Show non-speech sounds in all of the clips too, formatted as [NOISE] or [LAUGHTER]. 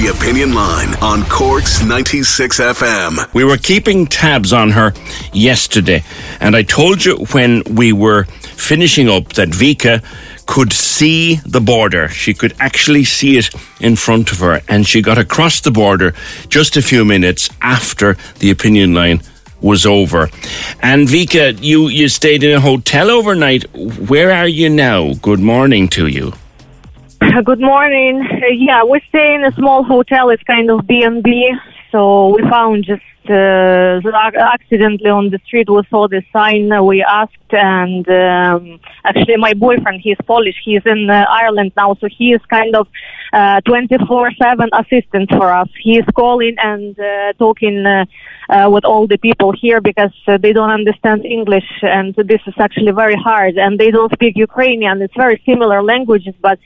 The Opinion Line on Cork's 96 FM. We were keeping tabs on her yesterday, and I told you when we were finishing up that Vika could see the border. She could actually see it in front of her, and she got across the border just a few minutes after the opinion line was over. And Vika, you, you stayed in a hotel overnight. Where are you now? Good morning to you. [COUGHS] Good morning. Uh, yeah, we stay in a small hotel. It's kind of B and B. So we found just uh, accidentally on the street. We saw the sign. We asked, and um, actually, my boyfriend, he's Polish. He's in uh, Ireland now, so he is kind of uh, 24/7 assistant for us. He's calling and uh, talking uh, uh, with all the people here because uh, they don't understand English, and this is actually very hard. And they don't speak Ukrainian. It's very similar languages, but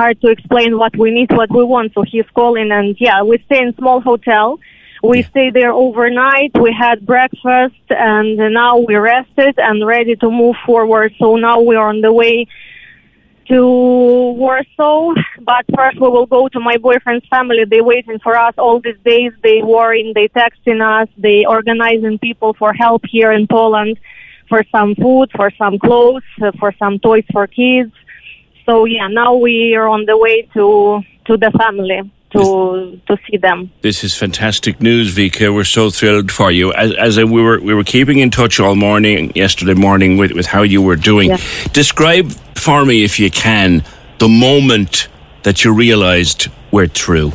hard to explain what we need, what we want. So he's calling and yeah, we stay in small hotel. We stay there overnight. We had breakfast and now we rested and ready to move forward. So now we are on the way to Warsaw. But first we will go to my boyfriend's family. They waiting for us all these days. They worrying, they texting us, they organizing people for help here in Poland for some food, for some clothes, for some toys for kids. So yeah, now we are on the way to to the family to to see them. This is fantastic news, Vika. We're so thrilled for you. As, as we were we were keeping in touch all morning, yesterday morning, with, with how you were doing. Yeah. Describe for me, if you can, the moment that you realised we're through.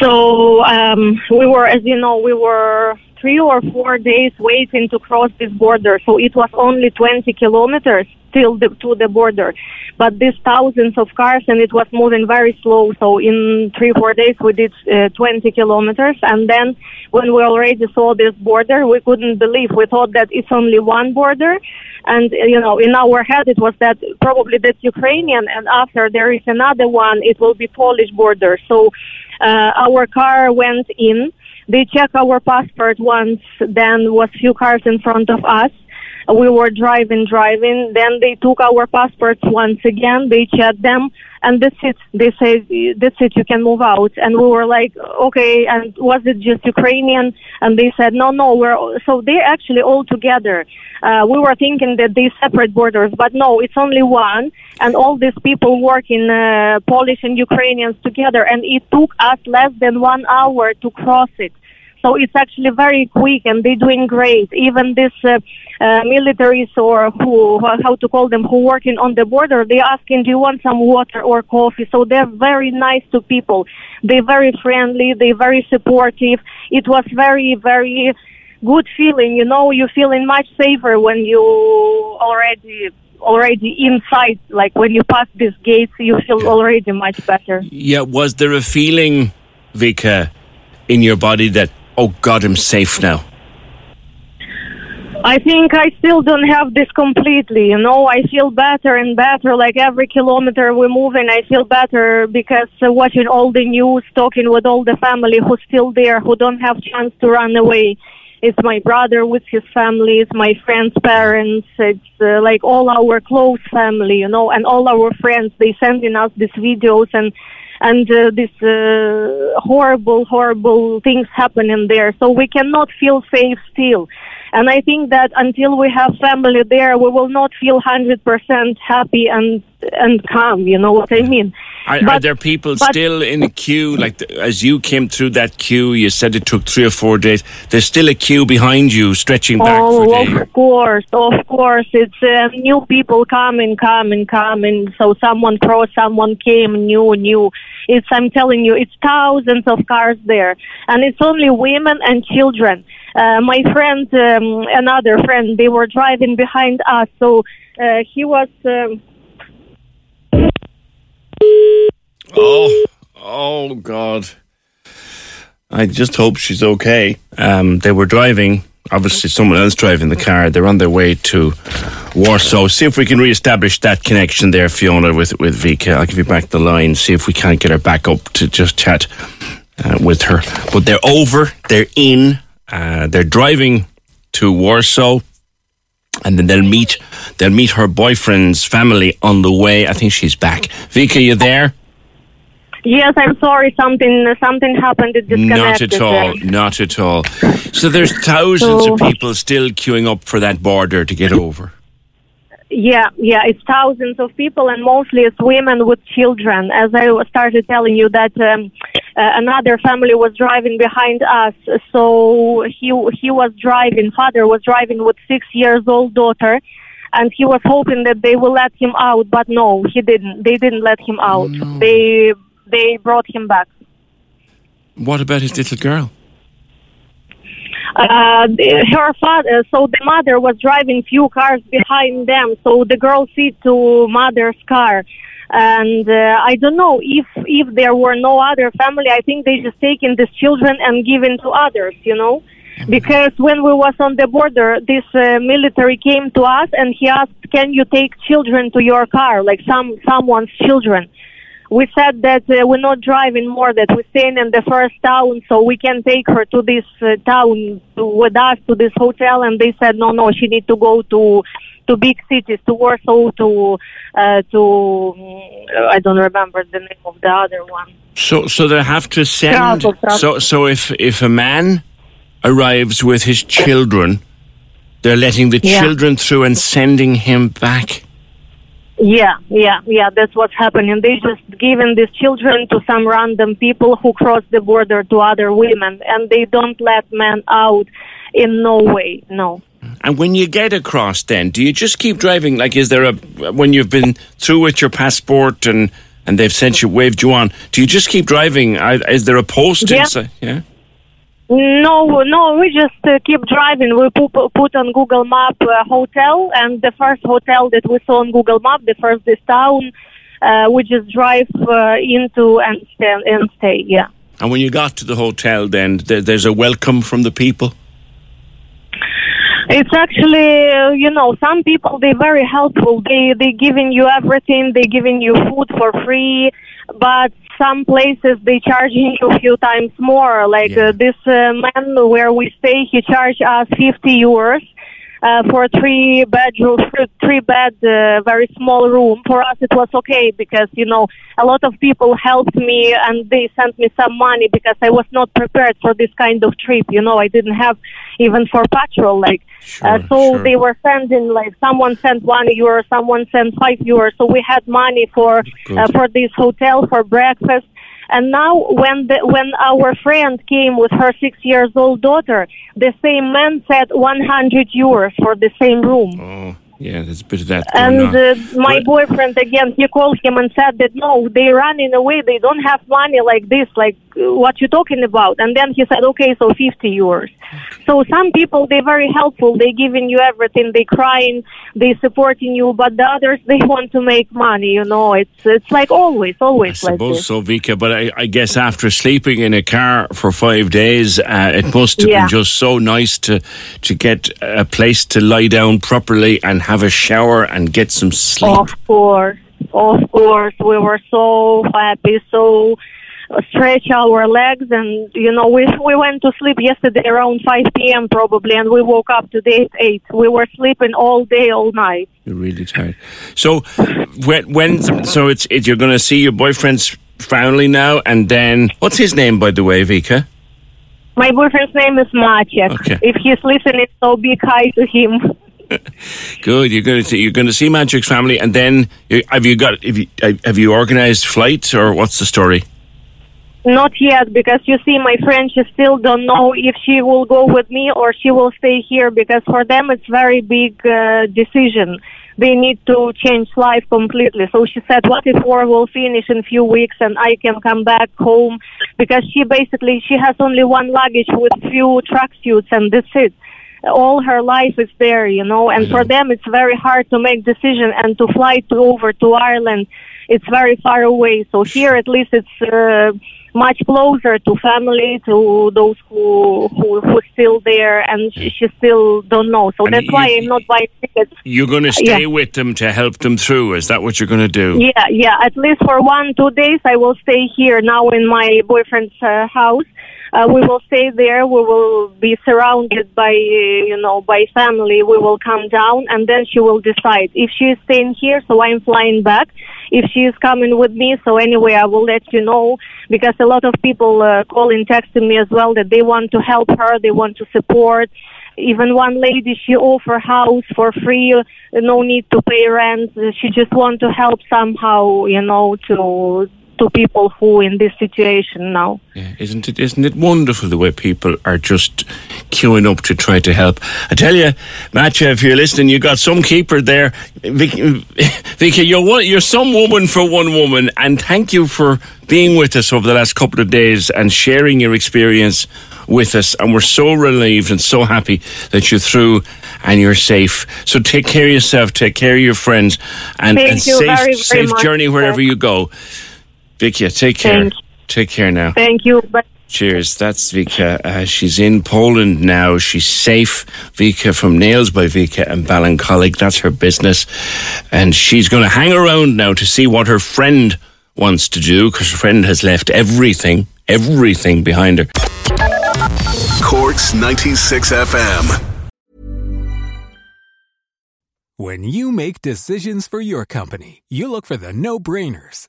So um, we were, as you know, we were three or four days waiting to cross this border. So it was only 20 kilometers till the, to the border. But these thousands of cars and it was moving very slow. So in three, four days we did uh, 20 kilometers. And then when we already saw this border, we couldn't believe. We thought that it's only one border. And, you know, in our head it was that probably that's Ukrainian. And after there is another one, it will be Polish border. So, uh, our car went in they checked our passport once, then was few cars in front of us. We were driving, driving. Then they took our passports once again. They checked them, and that's it. They said, "That's it. You can move out." And we were like, "Okay." And was it just Ukrainian? And they said, "No, no. We're so they're actually all together." Uh, we were thinking that they separate borders, but no, it's only one. And all these people working uh, Polish and Ukrainians together, and it took us less than one hour to cross it. So it's actually very quick and they're doing great. Even these uh, uh, militaries or who, how to call them, who working on the border, they're asking, do you want some water or coffee? So they're very nice to people. They're very friendly. They're very supportive. It was very, very good feeling. You know, you're feeling much safer when you already already inside like when you pass these gates you feel already much better Yeah, was there a feeling, Vika, in your body that, oh God, I'm safe now? I think I still don't have this completely. You know, I feel better and better. Like every kilometer we're moving, I feel better because uh, watching all the news, talking with all the family who's still there, who don't have chance to run away. It's my brother with his family. It's my friends' parents. It's uh, like all our close family, you know, and all our friends. They sending us these videos and and uh, these uh, horrible, horrible things happening there. So we cannot feel safe still. And I think that until we have family there, we will not feel 100% happy and, and calm. You know what I mean? Are, are there people but- still in the queue? Like the, as you came through that queue, you said it took three or four days. There's still a queue behind you, stretching back for Oh, days. of course, of course. It's uh, new people coming, coming, coming. So someone crossed, someone came, new, new. It's, I'm telling you, it's thousands of cars there. And it's only women and children. Uh, my friend, um, another friend, they were driving behind us. So uh, he was, um, Oh, oh God! I just hope she's okay. Um, they were driving. Obviously, someone else driving the car. They're on their way to Warsaw. See if we can re-establish that connection there, Fiona, with with Vika. I'll give you back the line. See if we can't get her back up to just chat uh, with her. But they're over. They're in. Uh, they're driving to Warsaw and then they'll meet they'll meet her boyfriend's family on the way. I think she's back. Vika, you there? Yes, I'm sorry, something, something happened. It disconnected. Not at all. Not at all. So there's thousands So- of people still queuing up for that border to get over. Yeah, yeah, it's thousands of people, and mostly it's women with children. As I started telling you that um, uh, another family was driving behind us, so he he was driving. Father was driving with six years old daughter, and he was hoping that they will let him out, but no, he didn't. They didn't let him out. They they brought him back. What about his little girl? uh, her father, so the mother was driving few cars behind them, so the girl seat to mother's car. And uh, I don't know if if there were no other family. I think they just taken these children and given to others. You know, because when we was on the border, this uh, military came to us and he asked, "Can you take children to your car, like some someone's children?" We said that uh, we're not driving more, that we're staying in the first town, so we can take her to this uh, town to, with us to this hotel. And they said, no, no, she need to go to to big cities, to Warsaw, to uh, to mm, I don't remember the name of the other one. So, so they have to send. Travel, travel. So, so if if a man arrives with his children, they're letting the Yeah. children through and sending him back. Yeah, yeah, yeah. That's what's happening. They just given these children to some random people who cross the border to other women, and they don't let men out in no way. No. And when you get across, then do you just keep driving? Like, is there a when you've been through with your passport and and they've sent you waved you on? Do you just keep driving? Is there a post Yeah. inside? Yeah. No, no, we just uh, keep driving. We put, put on Google Map uh, hotel, and the first hotel that we saw on Google Map, the first this town, uh, we just drive uh, into and stay, and stay. Yeah. And when you got to the hotel, then there, there's a welcome from the people. It's actually, uh, you know, some people they're very helpful. They they giving you everything. They're giving you food for free, but some places they charging you a few times more. Like Yeah. uh, this uh, man where we stay, he charged us fifty euros. Uh, for a three bedroom, three bed, uh, very small room. For us, it was okay because you know a lot of people helped me and they sent me some money because I was not prepared for this kind of trip. You know, I didn't have even for petrol. Like, uh, so sure. they were sending like someone sent one euro, someone sent five euros. So we had money for uh, for this hotel for breakfast. And now, when the, when our friend came with her six years old daughter, the same man said 100 euros for the same room. Oh, yeah, there's a bit of that And uh, my But- boyfriend again, he called him and said that no, they running away. They don't have money like this. Like what you're talking about? And then he said, okay, so 50 euros. So some people they're very helpful. they're giving you everything. they're crying. they're supporting you. But the others [LAUGHS] they want to make money. You know, it's it's like always, always like suppose this. so, Vika. But I, I guess after sleeping in a car for five days, uh, it must have Yeah. been just so nice to to get a place to lie down properly and have a shower and get some sleep. Of course, of course, we were so happy, so stretch our legs, and you know, we we went to sleep yesterday around 5 p.m. probably, and we woke up today at 8. We were sleeping all day, all night. You're really tired. So when when so it's it, you're going to see your boyfriend's family now, and then what's his name by the way, Vika? My boyfriend's name is Maciek. Okay. If he's listening, so big hi to him. [LAUGHS] Good. You're going to you're going to see Maciek's family, and then have you got have you, have you organised flights or what's the story? Not yet, because you see, my friend, she still don't know if she will go with me or she will stay here. Because for them, it's very big uh, decision. They need to change life completely. So she said, "What if war will finish in few weeks and I can come back home?" Because she basically she has only one luggage with few tracksuits and that's it. All her life is there, you know. And for them, it's very hard to make decision and to fly to over to Ireland. It's very far away. So here, at least, it's. Uh, much closer to family, to those who who who still there, and she, she still don't know. So And that's you- why I'm not buying tickets. You're going to stay Yeah. with them to help them through. Is that what you're going to do? Yeah, yeah. At least for one two days, I will stay here now in my boyfriend's uh, house. Uh, we will stay there. We will be surrounded by uh, you know by family. We will come down, and then she will decide if she is staying here. So I'm flying back. If she is coming with me, so anyway, I will let you know because a lot of people uh, calling, texting me as well that they want to help her, they want to support. Even one lady, she offer house for free, no need to pay rent. She just want to help somehow, you know, to to people who in this situation now. Yeah, isn't it? Isn't it wonderful the way people are just queuing up to try to help? I tell you, Maciek, if you're listening, you got some keeper there. Vicky, [LAUGHS] Vicky you're one, you're some woman for one woman, and thank you for being with us over the last couple of days and sharing your experience with us. And we're so relieved and so happy that you're through and you're safe. So take care of yourself, take care of your friends, and, and you safe, very, very safe much, journey wherever sir. you go. Vicky, take care. Thank Take care now. Thank you. But Cheers. That's Vika. Uh, she's in Poland now. She's safe. Vika from Nails by Vika and Ballincollig. That's her business. And she's going to hang around now to see what her friend wants to do because her friend has left everything, everything behind her. Cork's 96 FM. When you make decisions for your company, you look for the no brainers.